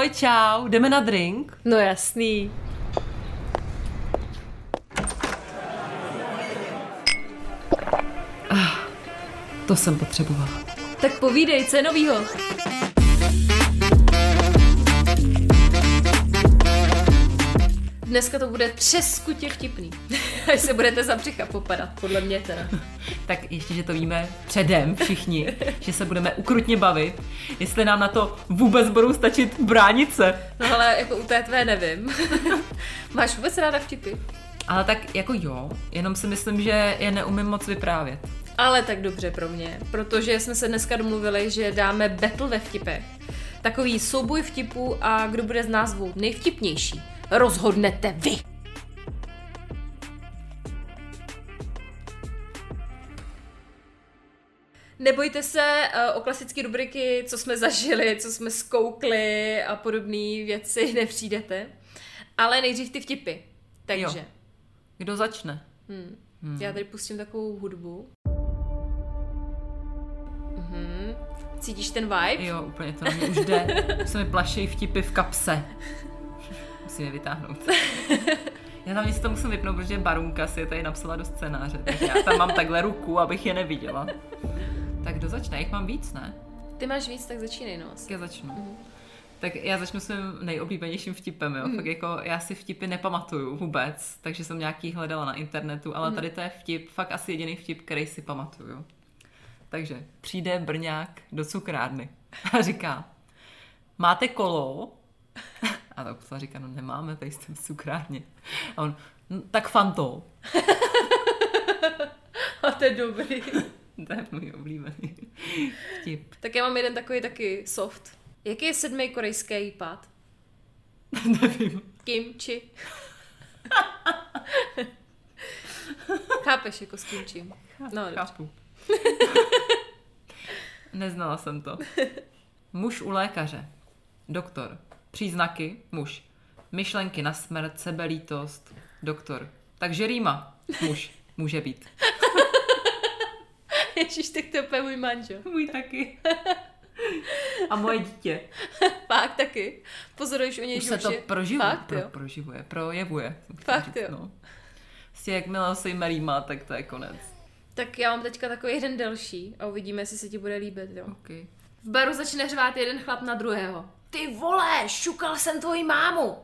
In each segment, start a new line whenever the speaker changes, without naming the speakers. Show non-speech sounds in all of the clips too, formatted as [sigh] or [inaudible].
Ahoj, čau, jdeme na drink?
No jasný.
To jsem potřebovala.
Tak povídej, co je novýho? Dneska to bude třeskutě vtipný. [laughs] Až se budete za břicha popadat, podle mě teda.
Tak ještě, že to víme předem všichni, že se budeme ukrutně bavit, jestli nám na to vůbec budou stačit bránice.
No ale jako u té tvé nevím. [laughs] Máš vůbec ráda vtipy?
Ale tak jako jo, jenom si myslím, že je neumím moc vyprávět.
Ale tak dobře pro mě, protože jsme se dneska domluvili, že dáme battle ve vtipech. Takový souboj vtipů a kdo bude z názvu nejvtipnější, rozhodnete vy. Nebojte se uh, o klasické rubriky, co jsme zažili, co jsme skoukli a podobné věci, [laughs] nepřijdete. Ale nejdřív ty vtipy. Takže.
Jo. Kdo začne?
Hmm. Hmm. Já tady pustím takovou hudbu. Mhm. Cítíš ten vibe?
Jo, úplně to na mě už jde. Už [laughs] se mi plašejí vtipy v kapse. Musím je vytáhnout. [laughs] Já tam něco to musím vypnout, protože Barunka si je tady napsala do scénáře. Takže já tam mám takhle ruku, abych je neviděla. Tak kdo začne? Jich mám víc, ne?
Ty máš víc, tak začínej, no.
Tak já začnu. Mm. Tak já začnu svým nejoblíbenějším vtipem, jo. Mm. Fakt jako já si vtipy nepamatuju vůbec, takže jsem nějaký hledala na internetu, ale mm. tady to je vtip, fakt asi jediný vtip, který si pamatuju. Takže přijde Brňák do cukrárny a říká, máte kolo? [laughs] A ta obsluha říká, no nemáme, tady jste v cukrárně. A on, no, tak fanto. [laughs]
a to je dobrý. [laughs]
to je můj oblíbený [laughs] vtip.
Tak já mám jeden takový taky soft. Jaký je sedmý korejský jípad? [laughs]
Nevím.
Kimchi. Chápeš jako s kimčím.
No, Chápu. Neznala jsem to. Muž u lékaře. Doktor. Příznaky. Muž. Myšlenky na smrt, sebelítost. Doktor. Takže rýma. Muž. Může být. [laughs]
Ježíš, tak to je úplně můj manžel. [laughs]
Můj taky. A moje dítě. [laughs]
Fakt taky. Pozoruješ o něj
Už se to proživuje.
Fakt,
pro, proživuje, projevuje.
Fakt, říct, jo. No.
Prostě jakmile se jim rýma, tak to je konec.
Tak já mám teďka takový jeden delší a uvidíme, jestli se ti bude líbit, jo.
Okay.
V baru začne řvát jeden chlap na druhého. Ty vole, šukal jsem tvoji mámu!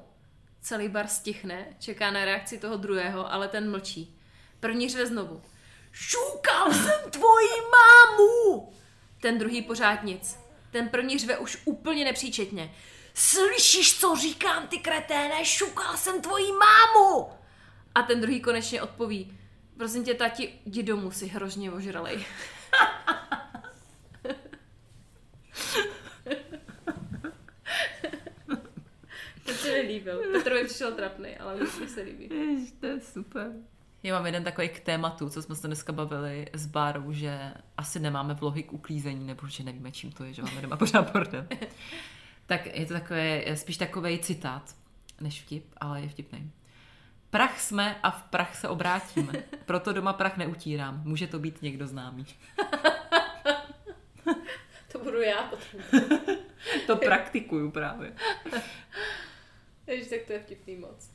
Celý bar stichne, čeká na reakci toho druhého, ale ten mlčí. První řve znovu. Šukal jsem tvoji mámu! Ten druhý pořád nic. Ten první řve už úplně nepříčetně. Slyšíš, co říkám, ty kreténe? Šukal jsem tvoji mámu! A ten druhý konečně odpoví. Prosím tě, tati, jdi domů, si hrozně ožralej. to se mi líbil. Petrovi přišel trapný, ale už se líbí.
Jež, to je super. Já mám jeden takový k tématu, co jsme se dneska bavili s Bárou, že asi nemáme vlohy k uklízení, nebo že nevíme, čím to je, že máme doma pořád bordel. [laughs] tak je to takové, spíš takový citát, než vtip, ale je vtipný. Prach jsme a v prach se obrátíme. Proto doma prach neutírám. Může to být někdo známý. [laughs]
to budu já potom. [laughs]
to praktikuju právě.
Ježiš, tak to je vtipný moc.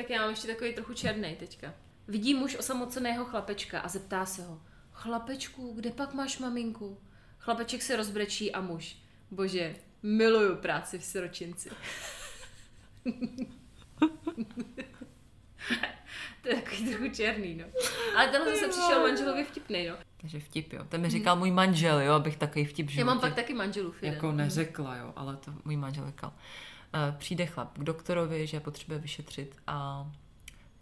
Tak já mám ještě takový trochu černý teďka. Vidí muž osamoceného chlapečka a zeptá se ho. Chlapečku, kde pak máš maminku? Chlapeček se rozbrečí a muž. Bože, miluju práci v siročinci. [laughs] to je takový trochu černý, no. Ale tenhle zase přišel manželovi vtipný, no.
Takže vtip, jo. Ten mi říkal můj manžel, jo, abych takový vtip
životě. Já mám pak taky manželů.
Jako neřekla, jo, ale to můj manžel říkal. Uh, přijde chlap k doktorovi, že potřebuje vyšetřit a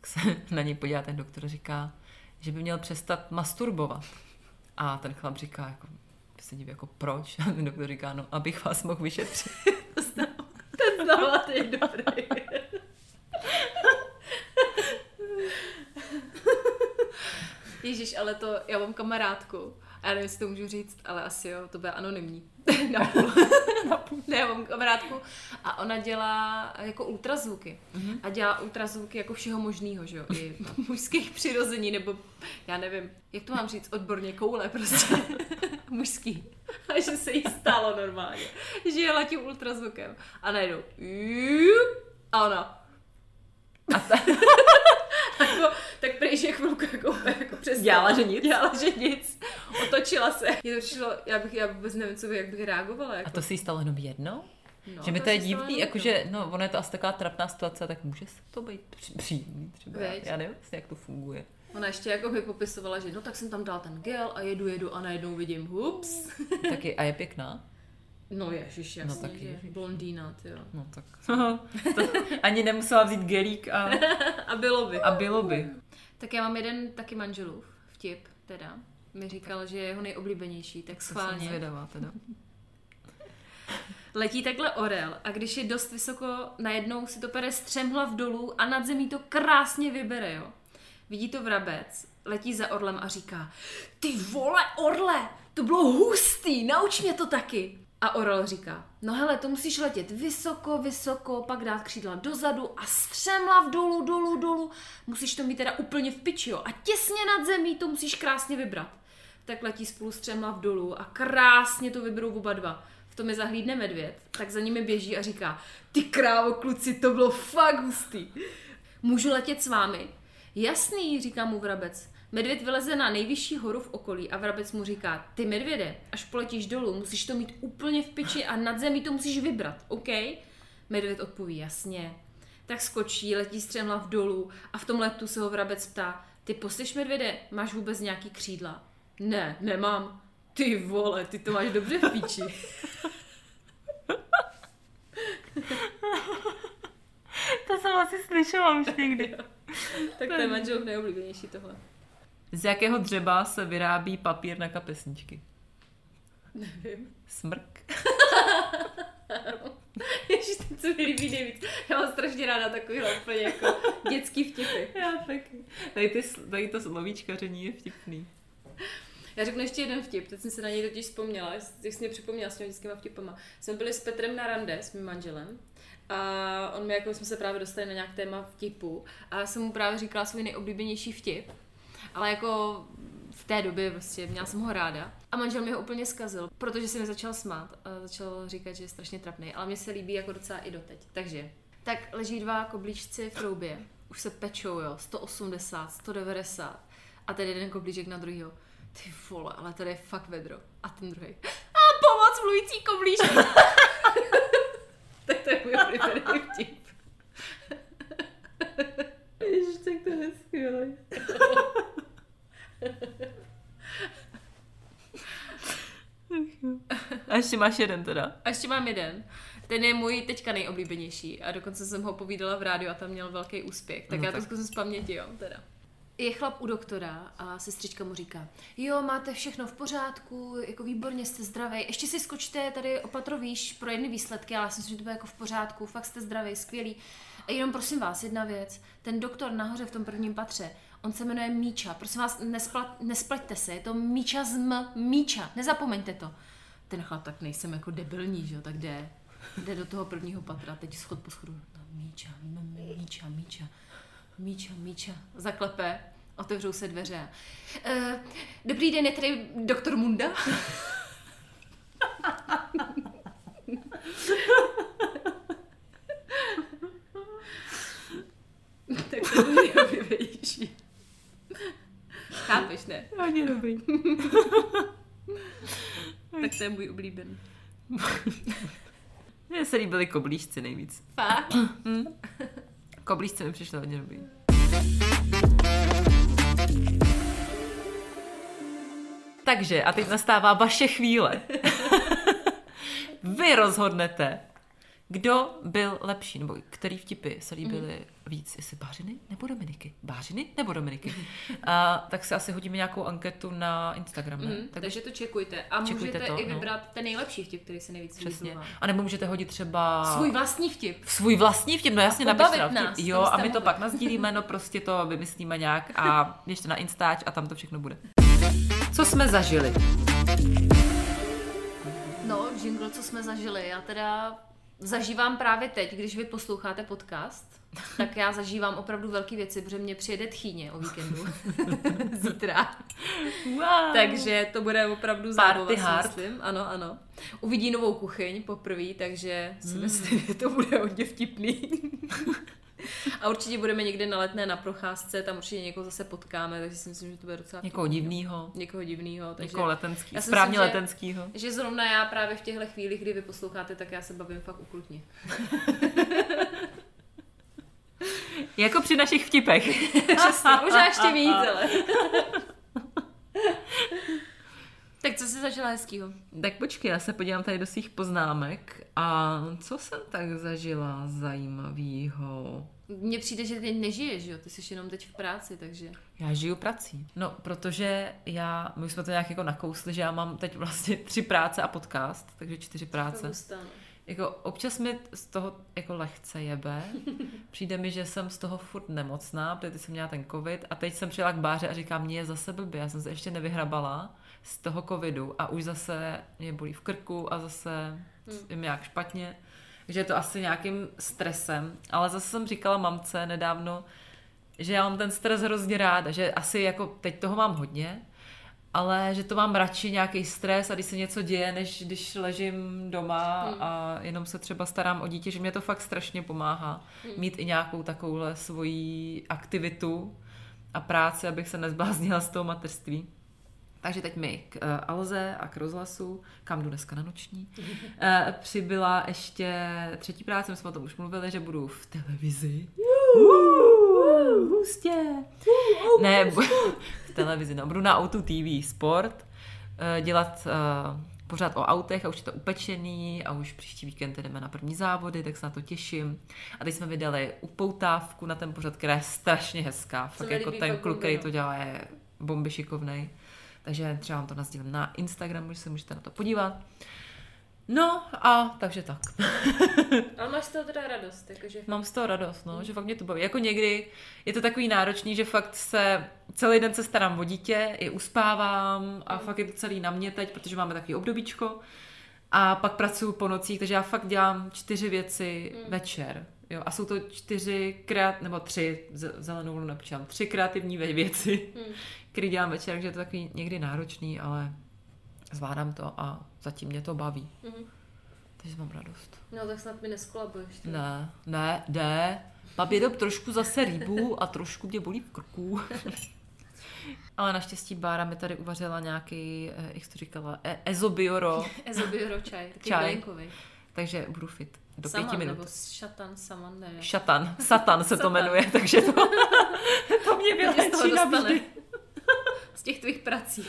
se [laughs] na něj podívá ten doktor říká, že by měl přestat masturbovat. A ten chlap říká, jako, se diví, jako proč? A ten doktor říká, no, abych vás mohl vyšetřit.
ten znala, ty dobrý. [laughs] Ježíš, ale to, já mám kamarádku, a já nevím, jestli to můžu říct, ale asi jo, to bude anonymní. [laughs] Na půl. [laughs] Na půl. Ne, mám kamarádku a ona dělá jako ultrazvuky. Mm-hmm. A dělá ultrazvuky jako všeho možného, že jo? I [laughs] mužských přirození, nebo já nevím, jak to mám říct, odborně koule prostě. Mužský. A že se jí stalo normálně. Že jela tím ultrazvukem. A najednou a ona. A ta, jako, tak prý, že chvilku jako, jako přestala.
Dělala, že nic.
Dělala, že nic. Otočila se. Je to přišlo, já bych, já vůbec nevím, co by, jak bych reagovala. Jako.
A to si jí stalo jenom jedno?
no,
že mi to je divný,
jednou.
jakože, no, ono je to asi taková trapná situace, tak může se to být příjemný třeba.
Veď.
Já nevím, jak to funguje.
Ona ještě jako mi popisovala, že no tak jsem tam dal ten gel a jedu, jedu a najednou vidím, hups. [laughs]
Taky, a je pěkná?
No ježiš, jasně,
No taky
že
ježiš.
blondýna, jo.
No tak. [laughs] to, ani nemusela vzít gelík a, [laughs]
A bylo by.
a bylo by.
Tak já mám jeden taky manželův vtip, teda. Mi říkal, že je jeho nejoblíbenější, tak
jsem
schválně.
zvědavá teda. [laughs]
Letí takhle orel a když je dost vysoko, najednou si to pere střem hlav dolů a nad zemí to krásně vybere, jo. Vidí to vrabec, letí za orlem a říká, ty vole orle, to bylo hustý, nauč mě to taky. A orel říká, no hele, to musíš letět vysoko, vysoko, pak dát křídla dozadu a střem hlav dolů, dolů, dolů. Musíš to mít teda úplně v piči, jo. A těsně nad zemí to musíš krásně vybrat. Tak letí spolu střem hlav dolů a krásně to vyberou oba dva. V tom je zahlídne medvěd, tak za nimi běží a říká, ty krávo kluci, to bylo fakt hustý. Můžu letět s vámi? Jasný, říká mu vrabec. Medvěd vyleze na nejvyšší horu v okolí a vrabec mu říká, ty medvěde, až poletíš dolů, musíš to mít úplně v piči a nad zemí to musíš vybrat, OK? Medvěd odpoví, jasně. Tak skočí, letí střemhlav dolů a v tom letu se ho vrabec ptá, ty poslyš medvěde, máš vůbec nějaký křídla? Ne, nemám. Ty vole, ty to máš dobře v píči. [laughs]
To jsem asi slyšela už někdy. [laughs]
tak to je manželův nejoblíbenější tohle.
Z jakého dřeba se vyrábí papír na kapesničky?
Nevím.
Smrk? [laughs]
Ježiš, ten se mi líbí nejvíc. Já mám strašně ráda takovýhle úplně jako dětský vtipy.
Já taky. Tady, ty, tady to slovíčkaření je vtipný.
Já řeknu ještě jeden vtip, teď jsem se na něj totiž vzpomněla, jak jsi mě připomněla s těmi dětskými vtipama. Jsme byli s Petrem na rande, s mým manželem, a on mi, jako jsme se právě dostali na nějak téma vtipu a já jsem mu právě říkala svůj nejoblíbenější vtip, ale jako v té době prostě měla jsem ho ráda. A manžel mi ho úplně zkazil, protože se mi začal smát a začal říkat, že je strašně trapný, ale mně se líbí jako docela i doteď. Takže, tak leží dva koblíčci v troubě, už se pečou, jo, 180, 190 a tady jeden koblíček na druhýho. Ty vole, ale tady je fakt vedro. A ten druhý. A pomoc mluvící koblížek. [laughs] tak to je můj oblíbený vtip.
Ježiš, tak to je skvělé. [laughs] A ještě máš jeden teda.
A ještě mám jeden. Ten je můj teďka nejoblíbenější a dokonce jsem ho povídala v rádiu a tam měl velký úspěch. Tak
No
já to zkusím z paměti, jo, teda. Je chlap u doktora a sestřička mu říká, jo, máte všechno v pořádku, jako výborně jste zdravý, ještě si skočte tady opatrovíš pro jedny výsledky, ale já si myslím, že to bude jako v pořádku, fakt jste zdravý, skvělý. A jenom prosím vás, jedna věc, ten doktor nahoře v tom prvním patře, on se jmenuje Míča, prosím vás, nesplat, nespleťte se, je to Míča z M, Míča, nezapomeňte to. Ten chlap tak nejsem jako debilní, že jo, tak jde, jde do toho prvního patra, teď schod po schodu, no, Míča, m- Míča, Míča. Míča, Míča, zaklepe, otevřou se dveře. Uh, dobrý den, je tady doktor Munda? [laughs] tak to je nejoblíbenější. Chápeš, ne?
Hodně dobrý.
To je můj oblíbený. [laughs]
Mně se líbily koblížci nejvíc.
Fakt?
Koblížci mi přišly hodně dobrý. Takže, a teď nastává vaše chvíle. [laughs] Vy rozhodnete, kdo byl lepší, nebo který vtipy se líbily
Mhm.
víc, jestli Bářiny nebo Dominiky. Bářiny nebo Dominiky. A, tak si asi hodíme nějakou anketu na Instagram, ne?
Mm,
Tak
takže to čekujte. A
Čekujte
můžete
to,
i
no.
vybrat ten nejlepší vtip, který se nejvíc
přesně. A nebo můžete hodit třeba...
Svůj vlastní vtip.
svůj vlastní vtip, no jasně, napište
nás,
vtip. Jo, a my to pak nazdílíme, no prostě to vymyslíme nějak a [laughs] běžte na Instač a tam to všechno bude. Co jsme zažili?
No, jingle, co jsme zažili. Já teda zažívám právě teď, když vy posloucháte podcast, tak já zažívám opravdu velké věci, protože mě přijede tchýně o víkendu. [laughs] Zítra.
Wow.
Takže to bude opravdu
Party
zábava, myslím. Ano, ano. Uvidí novou kuchyň poprvé, takže si
Hmm.
myslím, že to bude hodně vtipný. [laughs] A určitě budeme někde na letné na procházce, tam určitě někoho zase potkáme, takže si myslím, že to bude docela
Někoho divnýho,
Někoho divného. Takže
někoho letenský,
já
správně
myslím, že-
letenskýho.
že zrovna já právě v těchto chvílích, kdy vy posloucháte, tak já se bavím fakt ukrutně. [laughs]
Jako při našich vtipech. [laughs]
Přesně, možná ještě víc, ale. [laughs] tak co jsi zažila hezkýho?
Tak počkej, já se podívám tady do svých poznámek a co jsem tak zažila zajímavého?
Mně přijde, že ty nežiješ, že jo? Ty jsi jenom teď v práci, takže...
Já žiju prací. No, protože já, my jsme to nějak jako nakousli, že já mám teď vlastně tři práce a podcast, takže čtyři práce.
To.
Jako občas mi z toho jako lehce jebe. [laughs] Přijde mi, že jsem z toho furt nemocná, protože jsem měla ten covid a teď jsem přijela k báře a říkám, mě je zase blbě, já jsem se ještě nevyhrabala z toho covidu a už zase mě bolí v krku a zase je mi nějak špatně. Takže je to asi nějakým stresem. Ale zase jsem říkala mamce nedávno, že já mám ten stres hrozně ráda, že asi jako teď toho mám hodně, ale že to mám radši nějaký stres a když se něco děje, než když ležím doma
Hmm.
a jenom se třeba starám o dítě, že mě to fakt strašně pomáhá
Hmm.
mít i nějakou takovouhle svoji aktivitu a práci, abych se nezbláznila z toho mateřství. Takže teď mi k uh, Alze a k rozhlasu, kam jdu dneska na noční, uh, [laughs] přibyla ještě třetí práce, my jsme o tom už mluvili, že budu v televizi. Uh, hustě. Ne, bu- v [laughs] televizi, no. Budu na Auto TV Sport eh, dělat eh, pořád o autech a už je to upečený a už příští víkend jdeme na první závody, tak se na to těším. A teď jsme vydali upoutávku na ten pořad, která je strašně hezká. Fakt
mi
jako ten
fakt
kluk, který
no.
to dělá, je bomby šikovnej. Takže třeba vám to nazdílím na Instagramu, že se můžete na to podívat. No a takže tak. [laughs]
Ale máš z toho teda radost, jakože...
Mám z toho radost, no, že fakt mě to baví. Jako někdy je to takový náročný, že fakt se celý den se starám o dítě, i uspávám a fakt je to celý na mě teď, protože máme takový obdobíčko. A pak pracuji po nocích, takže já fakt dělám čtyři věci večer. Jo, a jsou to čtyři, kreat, nebo tři, zelenou vlnu nepočítám, tři kreativní vě- věci,
Hmm.
které dělám večer, takže je to takový někdy náročný, ale zvládám to a zatím mě to baví.
Mhm.
Takže mám radost.
No tak snad mi neskolabuješ.
Ne, ne, jde. Mám jenom trošku zase rýbu a trošku mě bolí v krku. [laughs] Ale naštěstí Bára mi tady uvařila nějaký, eh, jak jsi to říkala, e- ezobioro, [laughs]
Ezobioro čaj, [laughs] taky
Čaj. takže budu fit do
Saman,
pěti minut.
nebo šatan, saman, nevím.
Šatan, satan se to jmenuje, takže to, to mě vylečí navždy.
Z těch tvých prací.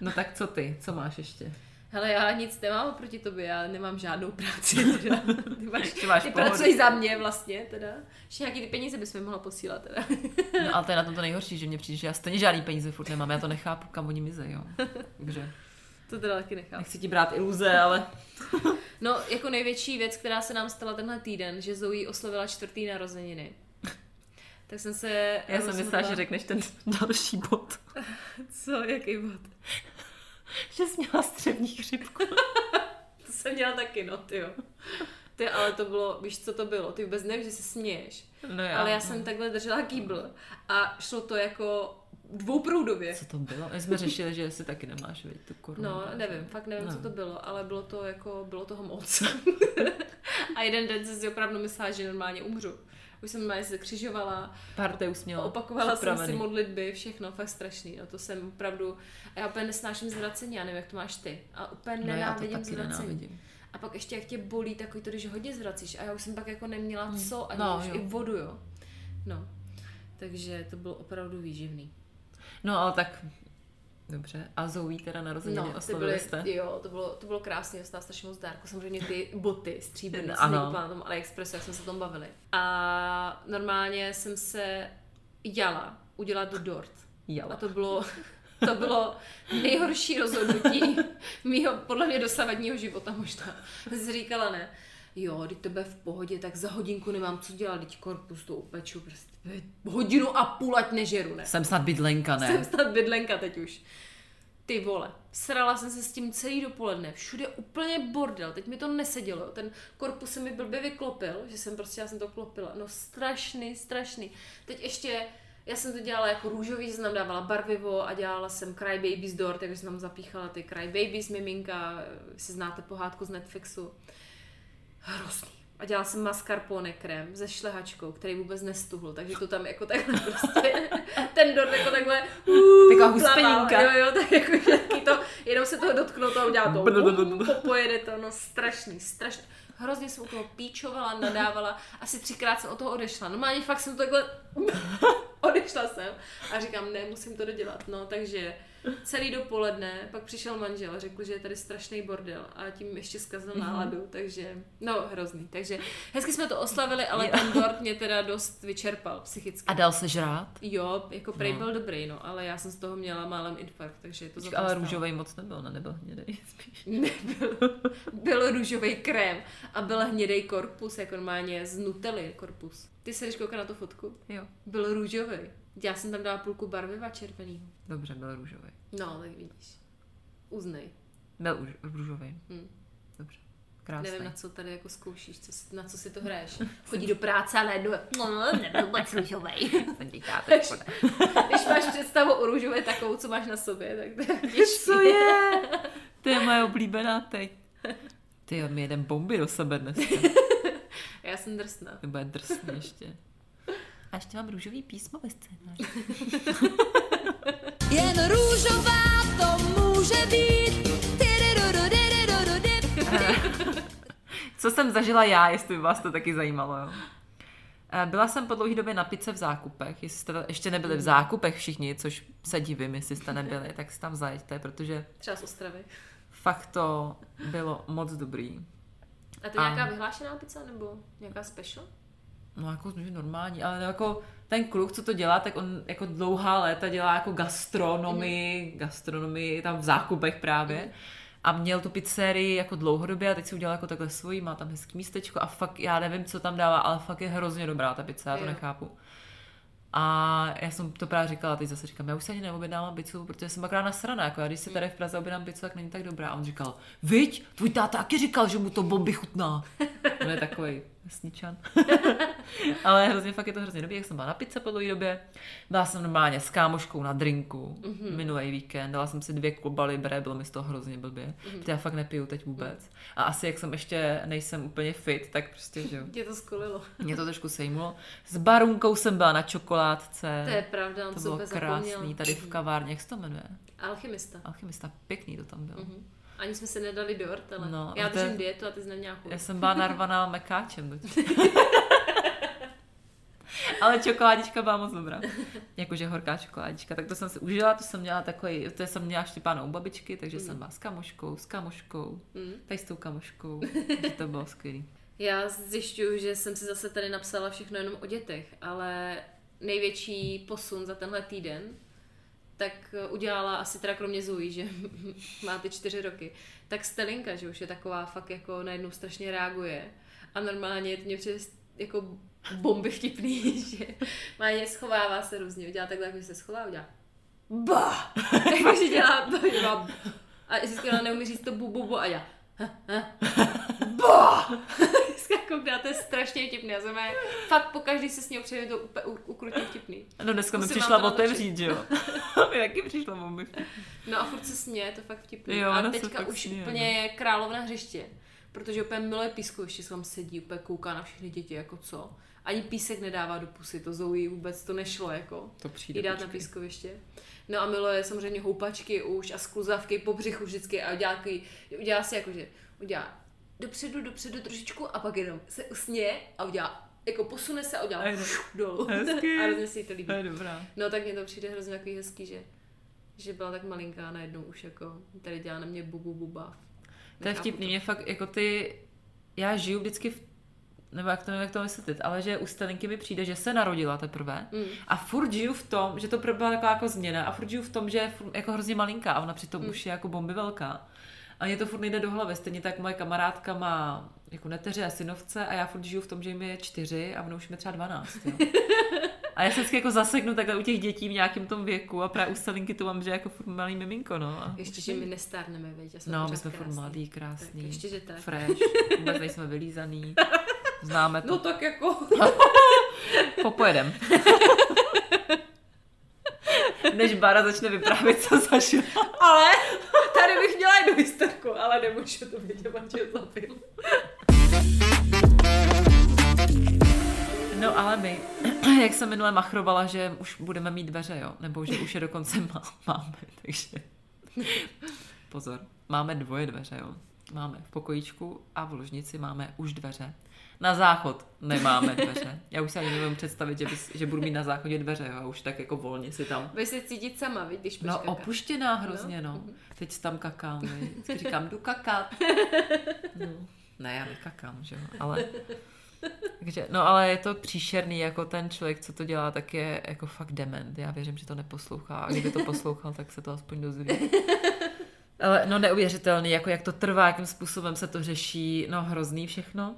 No tak co ty, co máš ještě?
Hele, já nic nemám oproti tobě, já nemám žádnou práci. [laughs] Teda. Ty, máš,
Ještě máš
ty pracuješ za mě vlastně, teda. Ještě nějaký ty peníze bys mi mohla posílat, teda.
No ale to je na tom to nejhorší, že mě přijde, že já stejně žádný peníze furt nemám, já to nechápu, kam oni mizej, jo. Takže
To teda taky nechám.
nechci ti brát iluze, ale
No, jako největší věc, která se nám stala tenhle týden, že Zoe oslovila čtvrtý narozeniny. Tak jsem se
já jsem myslela, že řekneš ten [laughs] další bod. [laughs]
Co, jaký bod? [laughs]
Že jsi měla střevní chřipku.
To jsem měla taky, no, ty jo. Ty, ale to bylo, víš, co to bylo? Ty vůbec nevíš, že se směješ.
No já,
ale já jsem takhle držela kýbl a šlo to jako dvouproudově.
Co to bylo? My jsme řešili, že si taky nemáš, viď, tu korunu.
No, nevím, fakt nevím,
No.
co to bylo, ale bylo to jako, bylo toho moc. a jeden den jsem si opravdu myslela, že normálně umřu. Už jsem normálně se křižovala,
Parte už měla
opakovala jsem si
připravený.
modlitby, všechno, fakt strašný. No to jsem opravdu, a já úplně nesnáším zvracení, já nevím, jak to máš ty. A úplně
No, já to
nenávidím zvracení.
nenávidím.
A pak ještě jak tě bolí takový to, když hodně zvracíš. A já už jsem pak jako neměla co, ani
No,
už
jo.
i vodu, jo. No. Takže to bylo opravdu výživný.
No, ale tak dobře. A Zoe teda narozeniny
No,
oslavili
byly,
jste?
jo, to bylo, to bylo krásně, dostala strašně moc dárku. Samozřejmě ty boty stříbrné,
No, ano.
na tom AliExpressu, jak jsme se o tom bavili. A normálně jsem se jala udělat do dort. A
Jala.
to bylo, to bylo nejhorší rozhodnutí [laughs] mýho, podle mě, dosavadního života možná. Jsem si říkala, ne, jo, teď to bude v pohodě, tak za hodinku nemám co dělat, teď korpus to upeču, prostě hodinu a půl, ať nežeru, ne.
Jsem snad bydlenka, ne?
Jsem snad bydlenka teď už. Ty vole, srala jsem se s tím celý dopoledne, všude úplně bordel, teď mi to nesedělo, ten korpus se mi blbě vyklopil, že jsem prostě, já jsem to klopila, no strašný, strašný. Teď ještě, já jsem to dělala jako růžový, že jsem tam dávala barvivo a dělala jsem Cry Babies Door, takže jsem tam zapíchala ty Cry Babies miminka, si znáte pohádku z Netflixu. Hrozný. A dělala jsem mascarpone krém se šlehačkou, který vůbec nestuhl, takže to tam jako takhle prostě, [laughs] ten dort jako takhle uh,
Taková huspeninka.
Jo, jo, tak jako taky to, jenom se toho dotknout a udělá to, pojede to, no strašný, strašný. Hrozně jsem u toho píčovala, nadávala, asi třikrát jsem od toho odešla. Normálně fakt jsem to takhle [laughs] odešla jsem a říkám, ne, musím to dodělat. No, takže celý dopoledne, pak přišel manžel a řekl, že je tady strašný bordel a tím ještě zkazil náladu, takže, no, hrozný. Takže hezky jsme to oslavili, ale ten dort mě teda dost vyčerpal psychicky.
A dal se žrát?
Jo, jako prej byl dobrý, no, ale já jsem z toho měla málem infarkt, takže to
Ale růžový moc nebyl, ne? Nebyl hnědej spíš. [laughs]
Nebyl. Byl růžový krém a byl hnědej korpus, jako normálně z Nutelly korpus. Ty se jdeš koukat na tu fotku?
Jo.
Byl růžový. Já jsem tam dala půlku barviva červenýho.
Dobře, byl růžový.
No, tak vidíš. Uznej.
Byl už růžový.
Hm.
Dobře. Krásný.
Nevím, na co tady jako zkoušíš, co, si- na co si to hraješ. [laughs] Chodí do práce a najednou, [laughs] no, nebyl vůbec. [laughs]
Jsem škoda.
Když máš představu o růžové takovou, co máš na sobě, tak to je.
Co je? To je moje oblíbená teď. Ty jo, my jedem bomby do sebe dnes.
Já jsem drsná.
To bude drsný ještě. A ještě mám růžový písmo ve scénáři. [laughs]
Jen růžová to může být. [laughs]
Co jsem zažila já, jestli by vás to taky zajímalo. Jo? Eh, Byla jsem po dlouhé době na pice v zákupech. Jestli jste ještě nebyli v zákupech všichni, což se divím, jestli jste nebyli, tak si tam zajeďte, protože
Třeba z Ostravy.
fakt to bylo moc dobrý.
A to je
A-
nějaká vyhlášená pizza nebo nějaká special?
No jako že normální, ale jako ten kluk, co to dělá, tak on jako dlouhá léta dělá jako gastronomii,
Mhm.
gastronomii tam v zákupech právě. A měl tu pizzerii jako dlouhodobě a teď si udělal jako takhle svojí, má tam hezký místečko a fakt, já nevím, co tam dává, ale fakt je hrozně dobrá ta pizza, já to
Jo.
nechápu. A já jsem to právě říkala, teď zase říkám, já už se ani neobjednávám pizzu, protože jsem akorát nasraná, jako já když si tady v Praze objednám pizzu, tak není tak dobrá. A on říkal, viď, tvůj táta taky říkal, že mu to bomby chutná. [laughs] On je takový vesničan. [laughs] Ale hrozně fakt je to hrozně dobrý, jak jsem byla na pizze po dlouhé době. Byla jsem normálně s kámoškou na drinku mm-hmm. minulý víkend. Dala jsem si dvě klobaly bre, bylo mi z toho hrozně blbě. Mm-hmm. Já fakt nepiju teď vůbec. A asi jak jsem ještě nejsem úplně fit, tak prostě, že jo. [laughs]
Tě to skolilo.
Mě to trošku sejmulo. S barunkou jsem byla na čokoládce.
To je pravda, on
to bylo krásný,
zapomněl.
tady v kavárně, jak se to jmenuje?
Alchymista.
Alchymista, pěkný to tam bylo.
Mhm. Ani jsme se nedali dort, ale
No,
já držím dietu a ty znám nějakou.
Já jsem byla narvaná mekáčem. [laughs] Ale čokoládička byla moc dobrá. Jakože horká čokoládička. Tak to jsem si užila, to jsem měla takový, to jsem měla štěpáno u babičky, takže jsem byla s kamoškou, s kamoškou,
Mm.
tady s tou kamoškou. [laughs] Takže to bylo skvělý.
Já zjišťuju, že jsem si zase tady napsala všechno jenom o dětech, ale největší posun za tenhle týden tak eh, udělala asi teda kromě Zoe, že [laughs] má ty čtyři roky, tak Stelinka, že už je taková fakt jako najednou strašně reaguje. A normálně to mě přijde jako bomby vtipný, [laughs] že má je schovává se různě, udělá takhle, jako se schová, udělá ba, [laughs] jakože dělá, dělá a jestli ona neumí říct to bu, bu, bu a dělá ba, kouká, to je strašně vtipný, já jsem je- fakt po každý se s ní přijde to úplně ukrutně vtipný.
No dneska mi přišla otevřít, že jo. [laughs] taky přišla bomby.
No a furt se směje, to fakt vtipný.
Jo,
a teďka už
směje,
úplně je královna hřiště, protože úplně miluje písku, ještě se tam sedí, úplně kouká na všechny děti, jako co. Ani písek nedává do pusy, to Zoe vůbec to nešlo, jako.
To přijde,
Jí dát na pískoviště. No a miluje samozřejmě houpačky už a skluzavky po břichu vždycky a udělá, udělá si jako, že udělá dopředu, dopředu trošičku a pak jenom se usměje a udělá, jako posune se a udělá
no. [laughs]
dolů.
Hezky.
a hrozně si jí to líbí.
To je dobrá.
No tak mně to přijde hrozně takový hezký, že, že byla tak malinká a najednou už jako tady dělá na mě bubu bubav.
To je vtipný, mě fakt jako ty, já žiju vždycky v, nebo jak to nevím, jak to vysvětlit, ale že u Stelinky mi přijde, že se narodila teprve
Mm.
a furt žiju v tom, že to byla taková jako změna a furt žiju v tom, že je jako hrozně malinká a ona přitom
Mm.
už je jako bomby velká. A mě to furt nejde do hlavy, stejně tak moje kamarádka má jako neteře a synovce a já furt žiju v tom, že jim je čtyři a ono už mi třeba 12. Jo. A já se vždycky jako zaseknu takhle u těch dětí v nějakém tom věku a právě u Selinky tu mám, že jako furt malý miminko, no. A
Ještě, že my nestárneme, veď? Já jsem
No, my jsme furt
krásný.
mladý,
Tak
krásný,
ještě, že tak.
fresh, vůbec nejsme vylízaný, známe to,
No tak jako... [laughs]
popojedem. [laughs] Než Bára začne vyprávět, co zažila.
Ale tady bych měla jednu historku, ale nemůžu to vědět, že zapil.
No ale my, [clears throat] jak jsem minule machrovala, že už budeme mít dveře, jo, nebo že už je dokonce má, máme, [laughs] takže pozor, máme dvoje dveře, jo. Máme v pokojíčku a v ložnici máme už dveře. Na záchod nemáme dveře. Já už si ani nevím představit, že, bys, že budu mít na záchodě dveře, jo, a už tak jako volně si tam
Budeš se cítit sama, víš, když
No
kakat.
opuštěná hrozně, no. Teď si tam kakám. Vždycky říkám, jdu kakat. [laughs] No. Ne, já nekakám, že jo, ale... Takže, no ale je to příšerný, jako ten člověk, co to dělá, tak je jako fakt dement. Já věřím, že to neposlouchá. A kdyby to [laughs] poslouchal, tak se to aspoň dozví. Ale no neuvěřitelný, jako jak to trvá, jakým způsobem se to řeší, no hrozný všechno.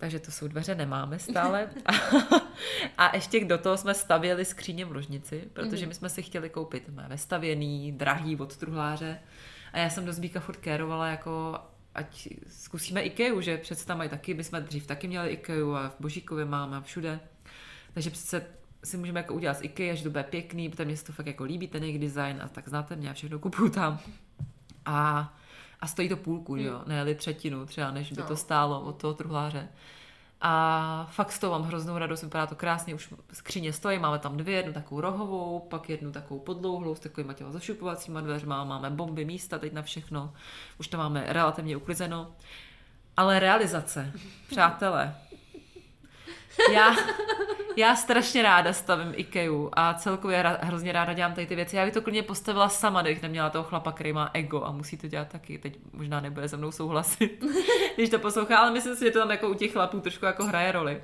Takže to jsou dveře, nemáme stále. A, [laughs] a ještě do toho jsme stavěli skříně v ložnici, protože my jsme si chtěli koupit mé vestavěný, drahý od truhláře. A já jsem do Zbíka furt kérovala, jako ať zkusíme Ikeu, že přece tam mají taky, my jsme dřív taky měli Ikeu a v Božíkově máme a všude. Takže přece si můžeme jako udělat z IKEA, že to bude pěkný, protože mě se to fakt jako líbí, ten jejich design a tak znáte mě, já všechno kupuju tam. A, a stojí to půlku, mm. jo, ne třetinu třeba, než by
No.
to stálo od toho truhláře. A fakt z toho mám hroznou radost, vypadá to krásně, už skříně stojí, máme tam dvě, jednu takovou rohovou, pak jednu takovou podlouhlou s takovýma těma zašupovacíma dveřma, máme bomby místa teď na všechno, už to máme relativně uklizeno. Ale realizace, [laughs] přátelé, já, já strašně ráda stavím Ikeu a celkově ra- hrozně ráda dělám tady ty věci. Já bych to klidně postavila sama, kdybych neměla toho chlapa, který má ego a musí to dělat taky. Teď možná nebude se mnou souhlasit, [laughs] když to poslouchá, ale myslím si, že to tam jako u těch chlapů trošku jako hraje roli.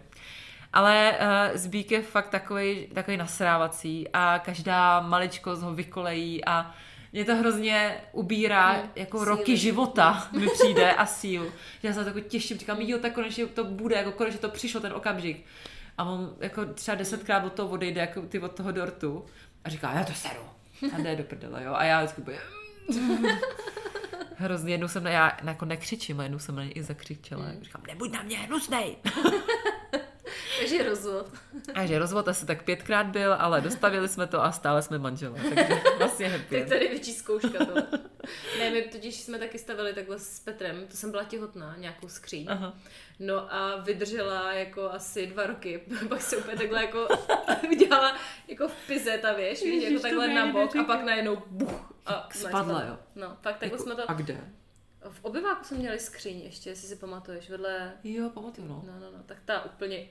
Ale uh, Zbík je fakt takový, takový nasrávací a každá maličkost ho vykolejí a mě to hrozně ubírá
Hmm,
jako
síly.
roky života mi přijde a sílu. Že já se na to jako těším, říkám, jo, tak konečně to bude, jako konečně to přišlo ten okamžik. A on jako třeba desetkrát od toho odejde, jako ty od toho dortu a říká, já to seru. A jde do prdele, jo. A já vždycky bude, Hrozně, jednou jsem, na, já jako nekřičím, a jednou jsem na něj i zakřičela. Mm. Říkám, nebuď na mě hnusnej. [laughs]
Takže rozvod.
A že rozvod asi tak pětkrát byl, ale dostavili jsme to a stále jsme manželé. Takže vlastně happy.
Tak tady větší zkouška to. ne, my totiž jsme taky stavili takhle s Petrem, to jsem byla těhotná, nějakou skříň.
Aha.
No a vydržela jako asi dva roky, [laughs] pak se úplně takhle jako [laughs] udělala jako v pize ta věž,
Ježiš,
jako takhle na bok a pak najednou buch. A
Spadla, jo.
No, tak takhle
Jako,
jsme to...
A kde?
V obyváku jsme měli skříň ještě, jestli si pamatuješ, vedle...
Jo, pamatuju, no.
No, no, no, tak ta úplně...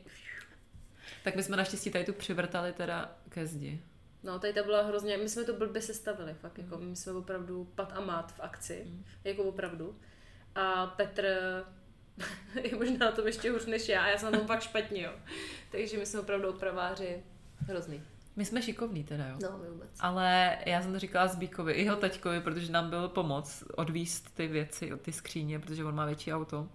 Tak my jsme naštěstí tady tu přivrtali teda ke zdi.
No, tady ta byla hrozně, my jsme to blbě sestavili, fakt, jako my jsme opravdu pat a mát v akci, jako opravdu. A Petr [laughs] je možná na tom ještě hůř než já a já jsem na tom fakt špatně, jo. Takže my jsme opravdu opraváři hrozný.
My jsme šikovní teda, jo.
No, vůbec.
Ale já jsem to říkala Zbíkovi, i jeho taťkovi, protože nám byl pomoc odvíst ty věci od ty skříně, protože on má větší auto.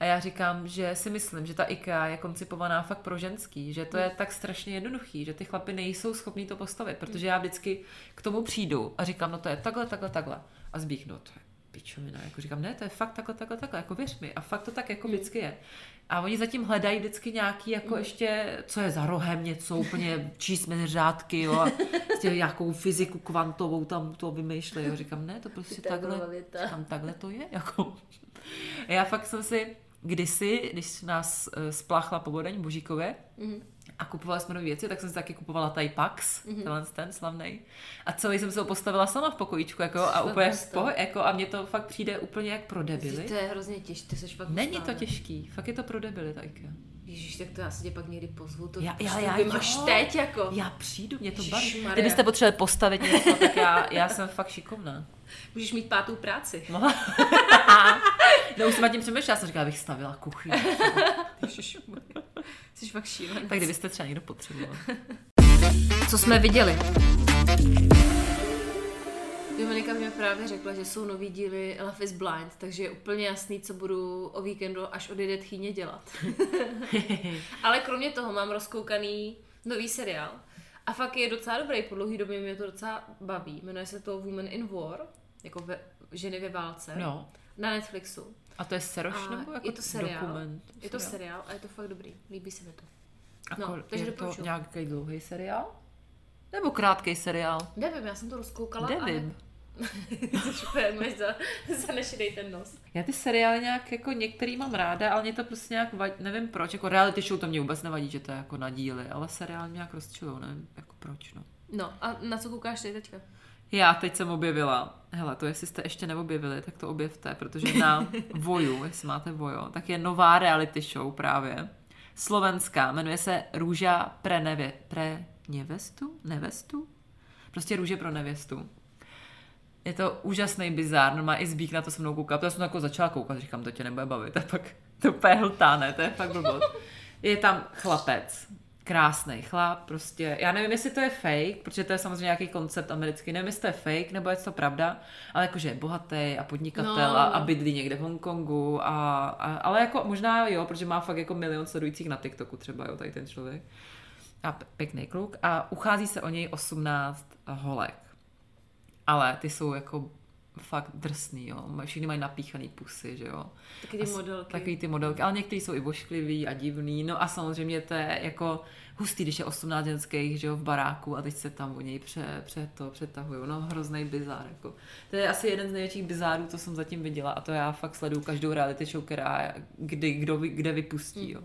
A já říkám, že si myslím, že ta IKEA je koncipovaná fakt pro ženský, že to je tak strašně jednoduchý, že ty chlapy nejsou schopní to postavit, protože já vždycky k tomu přijdu a říkám, no to je takhle, takhle, takhle. A Zbík, no to je pičovina. Jako říkám, ne, to je fakt takhle, takhle, takhle, jako věř mi. A fakt to tak jako vždycky je. A oni zatím hledají vždycky nějaký, jako ještě, co je za rohem, něco úplně číst mezi řádky, jo, a nějakou fyziku kvantovou tam to vymýšlej, jo. Říkám, ne, to prostě
Pythagorova
takhle,
věta.
říkám, takhle to je, jako. Já fakt jsem si kdysi, když nás eh, spláchla povodeň v Božíkově,
Mhm.
A kupovali jsme nové věci, tak jsem si taky kupovala tady Pax,
Mhm.
mm-hmm. tenhle ten slavný. A celý jsem se ho postavila sama v pokojíčku, jako, a úplně v poho, jako, a mně to fakt přijde úplně jak pro debily.
To je hrozně těžké, ty jsi fakt
Není to
ustálá.
těžký, fakt je to pro debily, ta IKEA.
Ježíš, tak to já si tě pak někdy pozvu, to
Já-
já,
já-
já,
jo.
až teď, jako.
Já přijdu, mě to baví. Kdybyste potřebovali postavit něco, tak já, já jsem fakt šikovná.
Můžeš mít pátou práci.
Mohla? [laughs] no už jsem nad tím přemýšlela, já jsem říkala, abych stavila kuchyň. [laughs]
Jsi fakt šílený.
tak kdybyste třeba někdo potřeboval.
Co jsme viděli? Dominika mě právě řekla, že jsou nový díly Love is Blind, takže je úplně jasný, co budu o víkendu, až odjede tchýně dělat. [laughs] Ale kromě toho mám rozkoukaný nový seriál. A fakt je docela dobrý, po dlouhý době mě to docela baví. Jmenuje se to Women in War, jako ve, ženy ve válce.
No.
Na Netflixu.
A to je seroš
A
nebo jako
je to seriál.
dokument?
Je to seriál a je to fakt dobrý. Líbí se mi to.
A
No,
kol-
takže
je to nějaký dlouhý seriál? Nebo krátký seriál?
Nevím, já jsem to rozkoukala.
Nevím. [laughs]
Ale... Super, máš za, za nešidej ten nos.
Já ty seriály nějak jako některý mám ráda, ale mě to prostě nějak vadí, nevím proč, jako reality show to mě vůbec nevadí, že to je jako na díly, ale seriál mě nějak rozčilujou, nevím jako proč, no.
No a na co koukáš ty teďka?
Já teď jsem objevila, hele, to jestli jste ještě neobjevili, tak to objevte, protože na [laughs] Voju, jestli máte Vojo, tak je nová reality show právě, slovenská, jmenuje se Růža pre, nevě, pre nevestu? Nevestu? Prostě Růže pro nevěstu. Je to úžasný bizár, no má i Zbík na to se mnou kouká, já jsem jako začala koukat, říkám, to tě nebude bavit, a pak to úplně hltá, ne, to je fakt blbost. Je tam chlapec, krásný chlap, prostě, já nevím, jestli to je fake, protože to je samozřejmě nějaký koncept americký, nevím, jestli to je fake, nebo je to pravda, ale jakože je bohatý a podnikatel
No,
a, a bydlí někde v Hongkongu, a, a, ale jako možná jo, protože má fakt jako milion sledujících na TikToku třeba, jo, tady ten člověk. A pěkný kluk a uchází se o něj 18 holek. Ale ty jsou jako fakt drsný, jo. Všichni mají napíchaný pusy, že jo.
Taky ty
A
modelky.
Takový ty modelky, ale někteří jsou i vošklivý a divný. No a samozřejmě to je jako hustý, když je 18 ženských, že jo, v baráku a teď se tam o něj pře, pře to přetahují. No hrozný bizár, jako. To je asi jeden z největších bizárů, co jsem zatím viděla a to já fakt sleduju každou reality show, která kdy, kdo, kde vypustí, jo.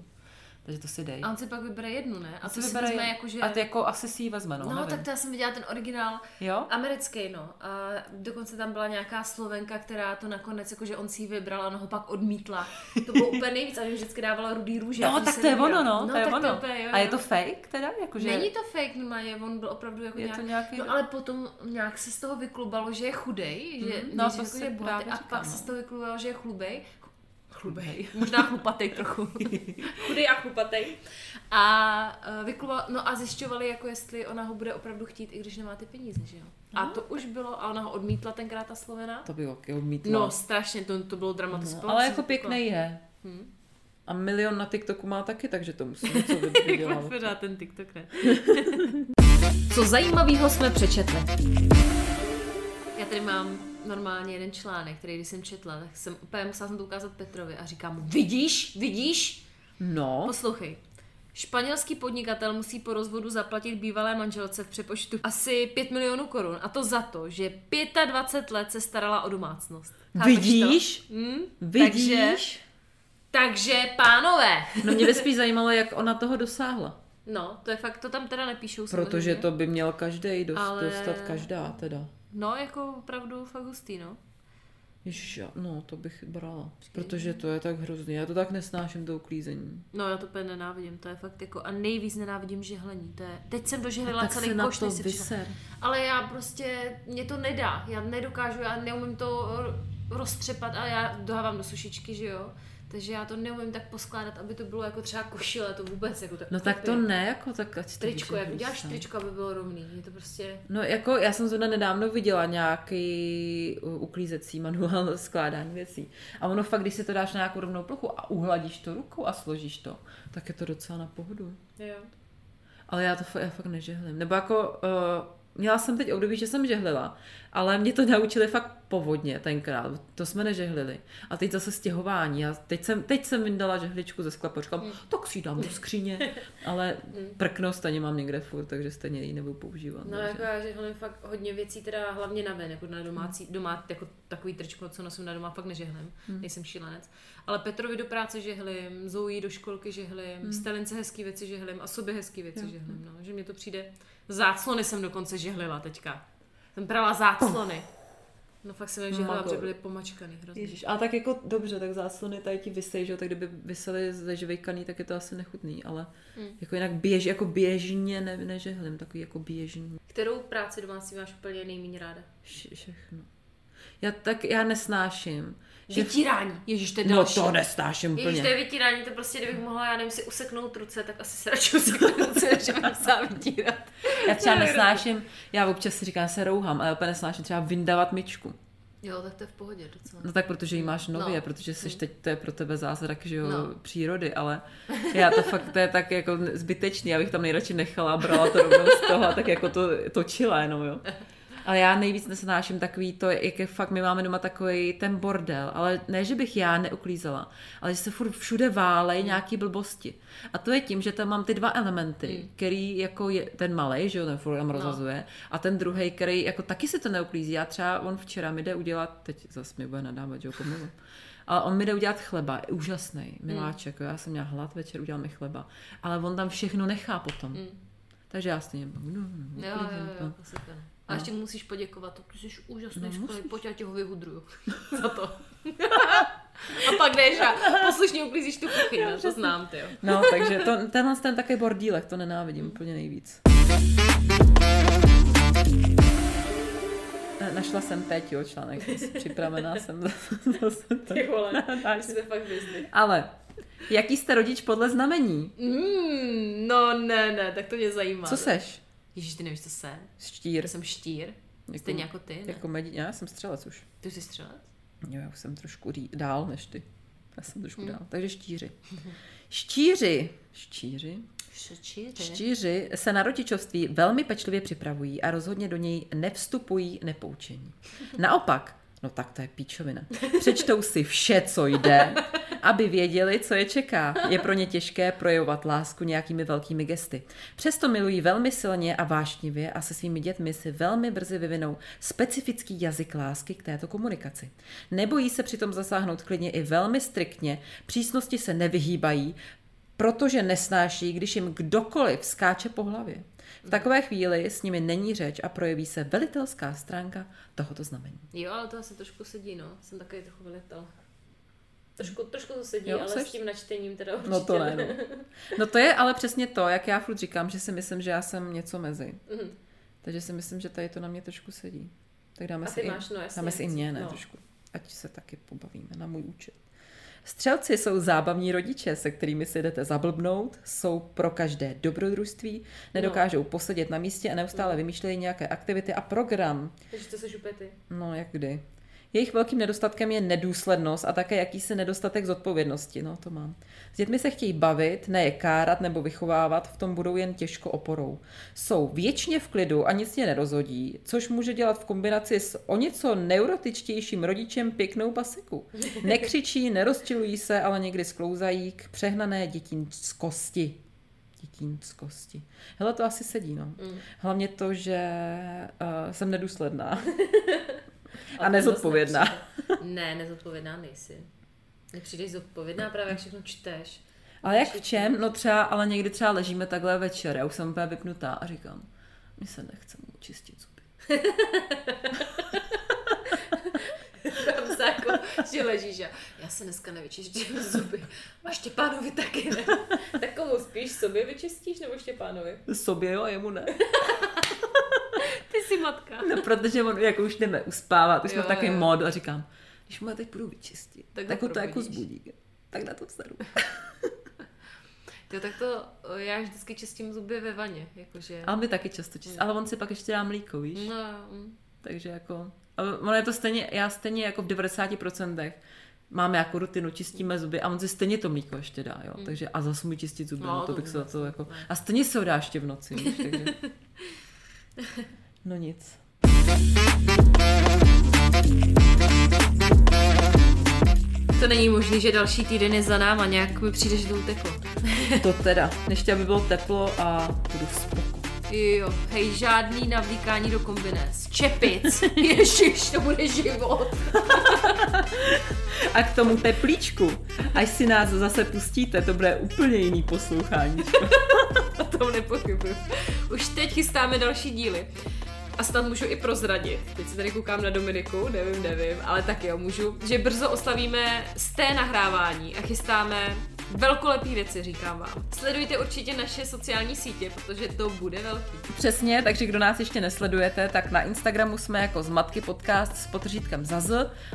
Takže to si dej.
A on si pak vybere jednu, ne? A
A
to
si
si
vybere,
vezme jako, že...
A ty jako asi si ji vezme, no,
No,
nevím.
tak to já jsem viděla ten originál
Jo?
americký, no. A dokonce tam byla nějaká Slovenka, která to nakonec, jakože on si ji vybral a ona ho pak odmítla. To bylo úplně nejvíc, a že vždycky dávala rudý růže.
No,
to
tak to je ono, no, to je ono.
To úplně, jo,
a je to fake teda? Jakože...
Není to fake, normálně, on byl opravdu jako
Je
nějak...
to nějaký-
No ale potom nějak se z toho vyklubalo, že je chudej, že
Mhm.
no,
No,
že,
to
jako,
si
že je bohatý, a pak
no.
se z toho vyklubalo, že je chlubej.
Chlubej. [laughs]
Možná chlupatej trochu. [laughs] Chudej a chlupatej. A uh, vyklubal, no a zjišťovali, jako jestli ona ho bude opravdu chtít, i když nemá ty peníze, že jo. A to už bylo, a ona ho odmítla tenkrát ta Slovena.
To by taky odmítla.
No, strašně, to, to bylo dramatické.
no, ale jako pěkný je.
Hm.
A milion na TikToku má taky, takže to musí něco [laughs] vydělat.
Pořád ten TikTok, ne?
Co zajímavého jsme přečetli?
Já tady mám normálně jeden článek, který když jsem četla, tak jsem úplně musela jsem to ukázat Petrovi a říkám mu, vidíš, vidíš?
No,
Poslouchej. Španělský podnikatel musí po rozvodu zaplatit bývalé manželce v přepočtu asi 5 milionů korun a to za to, že 25 let se starala o domácnost. Chápeš
vidíš?
To? Hm?
Vidíš?
Takže, takže, pánové.
No mě by spíš zajímalo, jak ona toho dosáhla.
No, to je fakt, to tam teda nepíšou
Protože
samozřejmě.
to by měl každý dost,
Ale-
dostat každá teda.
No, jako opravdu fakt hustý, no.
Ježiš, no to bych brala. Protože to je tak hrozný. Já to tak nesnáším, to uklízení.
No, já to úplně nenávidím, to je fakt jako, a nejvíc nenávidím žehlení, to je, teď jsem dožehlila celý koš, než
vyser.
Ale já prostě, mě to nedá, já nedokážu, já neumím to ro- roztřepat a já dohávám do sušičky, že jo. Takže já to neumím tak poskládat, aby to bylo jako třeba košile, to vůbec jako to.
No tak to ne, jako tak ať
Tričko, jak uděláš
sám.
tričko, aby bylo rovný, je to prostě...
No jako já jsem zrovna nedávno viděla nějaký uklízecí manuál [laughs] skládání věcí. A ono fakt, když si to dáš na nějakou rovnou plochu a uhladíš to rukou a složíš to, tak je to docela na pohodu.
Jo.
Ale já to já fakt nežehlím. Nebo jako, uh, měla jsem teď období, že jsem žehlila, ale mě to naučili fakt povodně tenkrát. To jsme nežehlili. A teď zase stěhování. A teď jsem, teď jsem vyndala žehličku ze sklepa. Říkám, tak si ji dám do skříně. [laughs] Ale prkno stejně mám někde furt, takže stejně ji nebudu používat.
No
takže-
jako já žehlím fakt hodně věcí, teda hlavně na ven, jako na domácí, doma, jako takový tričko, co nosím na doma, fakt nežehlím, hmm. nejsem šílenec. Ale Petrovi do práce žehlím, Zoe do školky žehlím, hmm. Stelince hezký věci žehlím a sobě hezký věci žehlím, no. Že mě to přijde, záclony jsem dokonce žehlila teďka. Jsem prala záclony. No fakt jsem je žehlila,
Mago.
protože byly pomačkaný hrozně.
Ježíš, a tak jako dobře, tak záslony tady ti vysej, že jo, tak kdyby vysely zažvejkaný, tak je to asi nechutný, ale
Hmm.
jako jinak běž, jako běžně ne, nežehlím, takový jako běžný
Kterou práci domácí máš úplně nejméně ráda?
vše- všechno. Já tak, já nesnáším. Že
Vytírání. Ježíš, to je
no
další.
to nesnáším
Ježíš, to
úplně.
je vytírání, to prostě, kdybych mohla, já nevím, si useknout ruce, tak asi se radši useknu ruce, [laughs] než mám sám vytírat.
Já třeba nesnáším, já občas si říkám, se rouhám, ale úplně nesnáším třeba vyndavat myčku.
Jo, tak to je v pohodě docela.
No tak protože ji máš nově,
No.
protože jsi teď, to je pro tebe zázrak, že jo,
No.
přírody, ale já to fakt, to je tak jako zbytečný, já bych tam nejradši nechala a brala to rovnou z toho a tak jako to točila jenom, jo. Ale já nejvíc nesnáším takový to, jak je fakt my máme doma takový ten bordel, ale ne, že bych já neuklízela, ale že se furt všude válej nějaký blbosti. A to je tím, že tam mám ty dva elementy, který jako je ten malej, že jo, ten furt tam rozhazuje, a ten druhý, který jako taky si to neuklízí. Já třeba, on včera mi jde udělat, teď zase mi bude nadávat, že jo. Ale on mi jde udělat chleba, je úžasný, miláček, jo, já jsem měla hlad, večer udělal mi chleba, ale on tam všechno nechá potom. Takže já stejně no, no, no,
Jo, jo,
to.
jo, se ten. A ještě mu musíš poděkovat, ty jsi úžasný
No,
no, školy, pojď, já ti ho vyhudruju [laughs] za to. a pak jdeš a poslušně uklízíš tu kuchyň, no, to znám, ty jo.
No, takže to, tenhle ten takový bordílek, to nenávidím úplně nejvíc. Eh, Našla jsem teď, jo, článek, připravená [laughs] jsem zase [laughs] to.
Ty vole, jsme fakt vyzli.
Ale, jaký jste rodič podle znamení?
Mm, no ne, ne, tak to mě zajímá.
Co seš?
Ježíš, ty nevíš, co jsem?
Štír.
Já jsem štír. Stejně jako ty, ne?
Jako medí... Já jsem střelec už.
Ty jsi střelec?
Jo, já už jsem trošku rí... dál než ty. Já jsem trošku
Hmm.
dál. Takže štíři. Štíři. Štíři.
Štíř.
Štíři se na rodičovství velmi pečlivě připravují a rozhodně do něj nevstupují nepoučení. Naopak, no tak to je píčovina, přečtou si vše, co jde, aby věděli, co je čeká. Je pro ně těžké projevovat lásku nějakými velkými gesty. Přesto milují velmi silně a vášnivě a se svými dětmi si velmi brzy vyvinou specifický jazyk lásky k této komunikaci. Nebojí se přitom zasáhnout klidně i velmi striktně, přísnosti se nevyhýbají, protože nesnáší, když jim kdokoliv skáče po hlavě. V takové chvíli s nimi není řeč a projeví se velitelská stránka tohoto znamení.
Jo, ale to asi trošku sedí, no. Jsem takový trochu velitel. Trošku, trošku to sedí,
Jo,
ale
seš?
s tím načtením teda určitě.
No to ne, no. No to je ale přesně to, jak já furt říkám, že si myslím, že já jsem něco mezi.
Mhm.
Takže si myslím, že tady to na mě trošku sedí. Tak dáme si
ty
i,
máš, no jasně.
dáme si i mě, ne,
no.
trošku. Ať se taky pobavíme na můj účet. Střelci jsou zábavní rodiče, se kterými si jdete zablbnout, jsou pro každé dobrodružství, nedokážou posedět na místě a neustále vymýšlejí nějaké aktivity a program.
Takže to seš úplně ty.
No, jak kdy. Jejich velkým nedostatkem je nedůslednost a také jakýsi nedostatek zodpovědnosti. No, to mám. S dětmi se chtějí bavit, ne je kárat nebo vychovávat, v tom budou jen těžko oporou. Jsou věčně v klidu a nic je nerozhodí, což může dělat v kombinaci s o něco neurotičtějším rodičem pěknou basiku. [laughs] Nekřičí, nerozčilují se, ale někdy sklouzají k přehnané dětinskosti. Dětinskosti. Hele, to asi sedí, no.
Mm.
Hlavně to, že uh, jsem nedůsledná. [laughs] A nezodpovědná.
Ne, nezodpovědná nejsi. Nepřijdeš zodpovědná právě, jak všechno čteš.
Ale jak v čem? No třeba, ale někdy třeba ležíme takhle večer, já už jsem úplně vypnutá a říkám, mi se nechce mu čistit zuby. [laughs]
Tam se jako, že ležíš a já se dneska nevyčištím zuby. A Štěpánovi taky ne. Tak komu spíš sobě vyčistíš nebo Štěpánovi?
Sobě jo a jemu ne. [laughs]
Matka.
No, protože on, jako už jdeme uspávat, už jsme
Jo,
v takový
jo.
mod a říkám, když mu teď půjdu vyčistit,
Tak
tak,
ho
to jako zbudí. Tak na to vstanu. [laughs]
Jo, tak to já vždycky čistím zuby ve vaně, jakože.
Ale my taky často čistí. Ale on si pak ještě dá mlíko, víš?
No, mm.
Takže jako, ale ono je to stejně, já stejně jako v 90% máme jako rutinu, čistíme zuby a on si stejně to mlíko ještě dá, jo. Takže a zase mu čistit zuby.
No,
no, to bych se za to jako, a stejně se ho dá ještě v noci, víš, takže. [laughs] No nic.
To není možný, že další týden je za náma, nějak mi přijde, že to uteklo.
To teda, ještě aby bylo teplo a budu spoko.
Jo, hej, žádný navlíkání do kombinés. Čepic, [laughs] ježiš, to bude život.
A k tomu teplíčku, až si nás zase pustíte, to bude úplně jiný poslouchání. [laughs]
O tom nepochybuju. Už teď chystáme další díly. A snad můžu i prozradit. Teď se tady koukám na Dominiku, nevím, nevím, ale tak jo, můžu. Že brzo oslavíme z té nahrávání a chystáme Velkolepý věci, říkám vám. Sledujte určitě naše sociální sítě, protože to bude velký.
Přesně, takže kdo nás ještě nesledujete, tak na Instagramu jsme jako Zmatky podcast s potržítkem zaz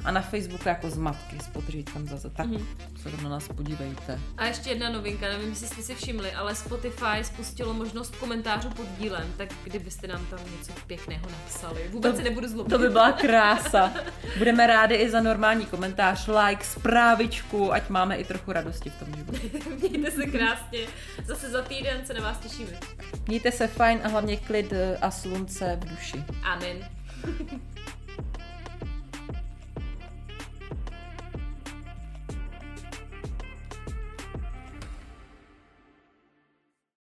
a na Facebooku jako Zmatky s potržítkem zaz. Tak
Mhm.
se rovno nás podívejte.
A ještě jedna novinka, nevím, jestli jste si všimli, ale Spotify spustilo možnost komentářů pod dílem, tak kdybyste nám tam něco pěkného napsali. Vůbec
To-
se nebudu zlobit.
To by byla krása. [laughs] Budeme rádi i za normální komentář, like, zprávičku, ať máme i trochu radosti v tom. [laughs]
Mějte se krásně. Zase za týden se na vás těšíme.
Mějte se fajn a hlavně klid eh, a slunce v duši.
Amen. [laughs]